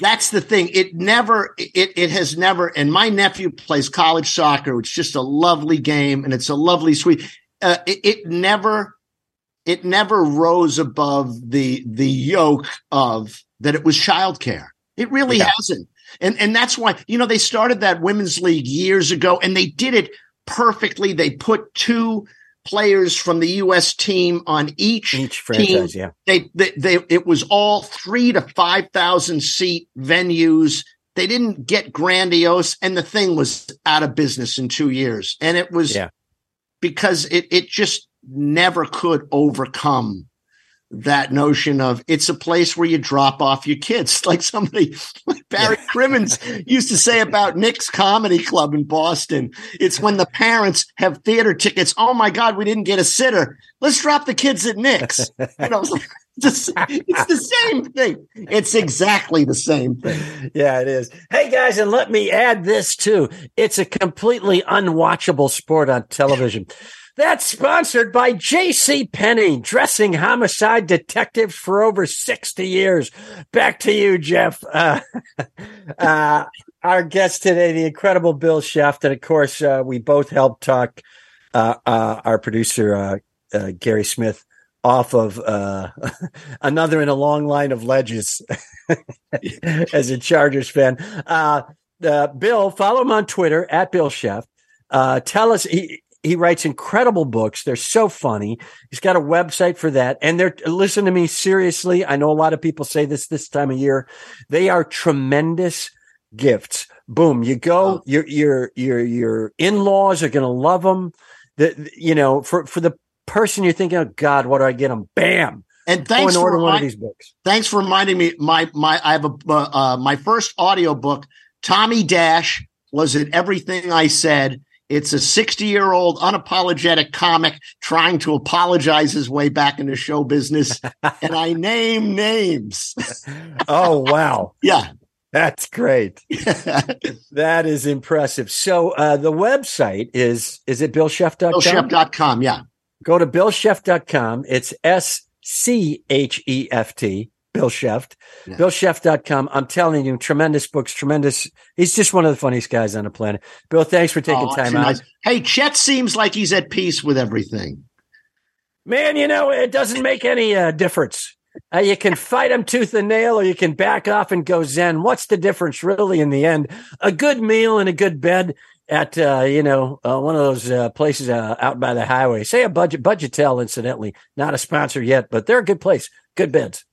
that's the thing. It never it it has never and my nephew plays college soccer. It's just a lovely game and it's a lovely sweet. Uh, it, it never it never rose above the the yoke of that it was childcare. It really yeah. hasn't. And and that's why, you know, they started that women's league years ago and they did it perfectly. They put two players from the US team on each each franchise, team. yeah. They, they they it was all 3 to 5,000 seat venues. They didn't get grandiose and the thing was out of business in 2 years. And it was yeah. because it it just never could overcome that notion of it's a place where you drop off your kids, like somebody like Barry yeah. Crimmins used to say about Nick's Comedy Club in Boston. It's when the parents have theater tickets. Oh my God, we didn't get a sitter. Let's drop the kids at Nick's. You know, it's the same thing. It's exactly the same thing. Yeah, it is. Hey guys, and let me add this too. It's a completely unwatchable sport on television. That's sponsored by J.C. Penney, dressing homicide detectives for over 60 years. Back to you, Jeff. Uh, uh, our guest today, the incredible Bill Scheft. And of course, uh, we both helped talk uh, uh, our producer, uh, Gary Smith, off of another in a long line of ledges as a Chargers fan. Bill, follow him on Twitter at Bill Scheft. Uh, tell us he, he writes incredible books. They're so funny. He's got a website for that. And they're, listen to me seriously. I know a lot of people say this this time of year. They are tremendous gifts. Boom. You go, oh. your, your, your, your in-laws are going to love them. The, you know, for, for the person you're thinking, oh God, what do I get them? Bam. And thanks for remind, one of these books. Thanks for reminding me. My, my, I have a, uh, uh, my first audio book, Tommy Dash was it everything I said it's a 60 year old unapologetic comic trying to apologize his way back into show business. and I name names. oh, wow. Yeah. That's great. that is impressive. So uh, the website is, is it billscheft.com? Billscheft.com. Yeah. Go to billscheft.com. It's S C H E F T Bill Scheft, yeah. BillScheft.com. I'm telling you, tremendous books, tremendous. He's just one of the funniest guys on the planet. Bill, thanks for taking oh, time out. Nice. Hey, Chet seems like he's at peace with everything. Man, you know, it doesn't make any uh, difference. Uh, you can fight him tooth and nail, or you can back off and go zen. What's the difference, really, in the end? A good meal and a good bed at uh, you know uh, one of those uh, places uh, out by the highway. Say a budget budget Budgetel, incidentally, not a sponsor yet, but they're a good place. Good beds.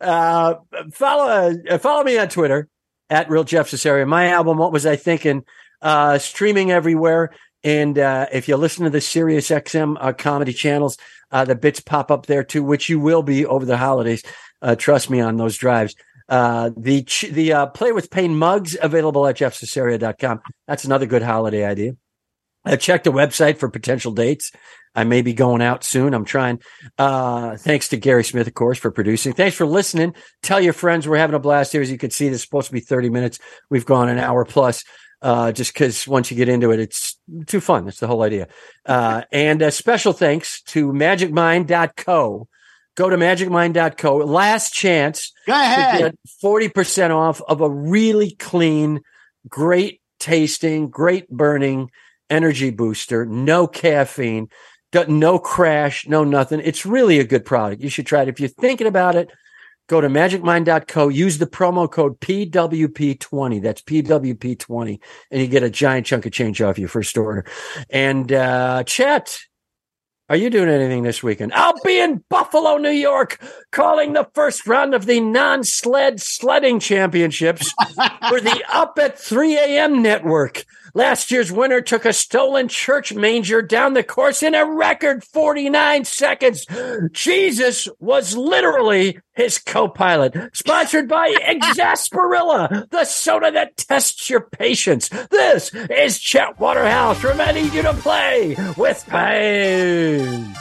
Uh, follow uh, follow me on Twitter at Real Jeff Cesario. My album, What Was I Thinking? Uh, streaming everywhere. And uh, if you listen to the Sirius XM uh, comedy channels, uh, the bits pop up there too, which you will be over the holidays. Uh, trust me on those drives. Uh, the the uh, Play with Pain mugs available at jeffcesario.com. That's another good holiday idea. Uh, check the website for potential dates. I may be going out soon. I'm trying. Uh, thanks to Gary Smith, of course, for producing. Thanks for listening. Tell your friends we're having a blast here. As you can see, this is supposed to be 30 minutes. We've gone an hour plus. Uh, just because once you get into it, it's too fun. That's the whole idea. Uh, and a special thanks to magicmind.co. Go to magicmind.co. Last chance. Go ahead. 40% off of a really clean, great tasting, great burning energy booster. No caffeine no crash, no nothing. It's really a good product. You should try it. If you're thinking about it, go to magicmind.co, use the promo code PWP20. That's PWP20, and you get a giant chunk of change off your first order. And uh, Chet, Are you doing anything this weekend? I'll be in Buffalo, New York, calling the first round of the non sled sledding championships for the Up at 3 a.m. network. Last year's winner took a stolen church manger down the course in a record 49 seconds. Jesus was literally his co-pilot. Sponsored by Exasperilla, the soda that tests your patience. This is Chet Waterhouse reminding you to play with pain.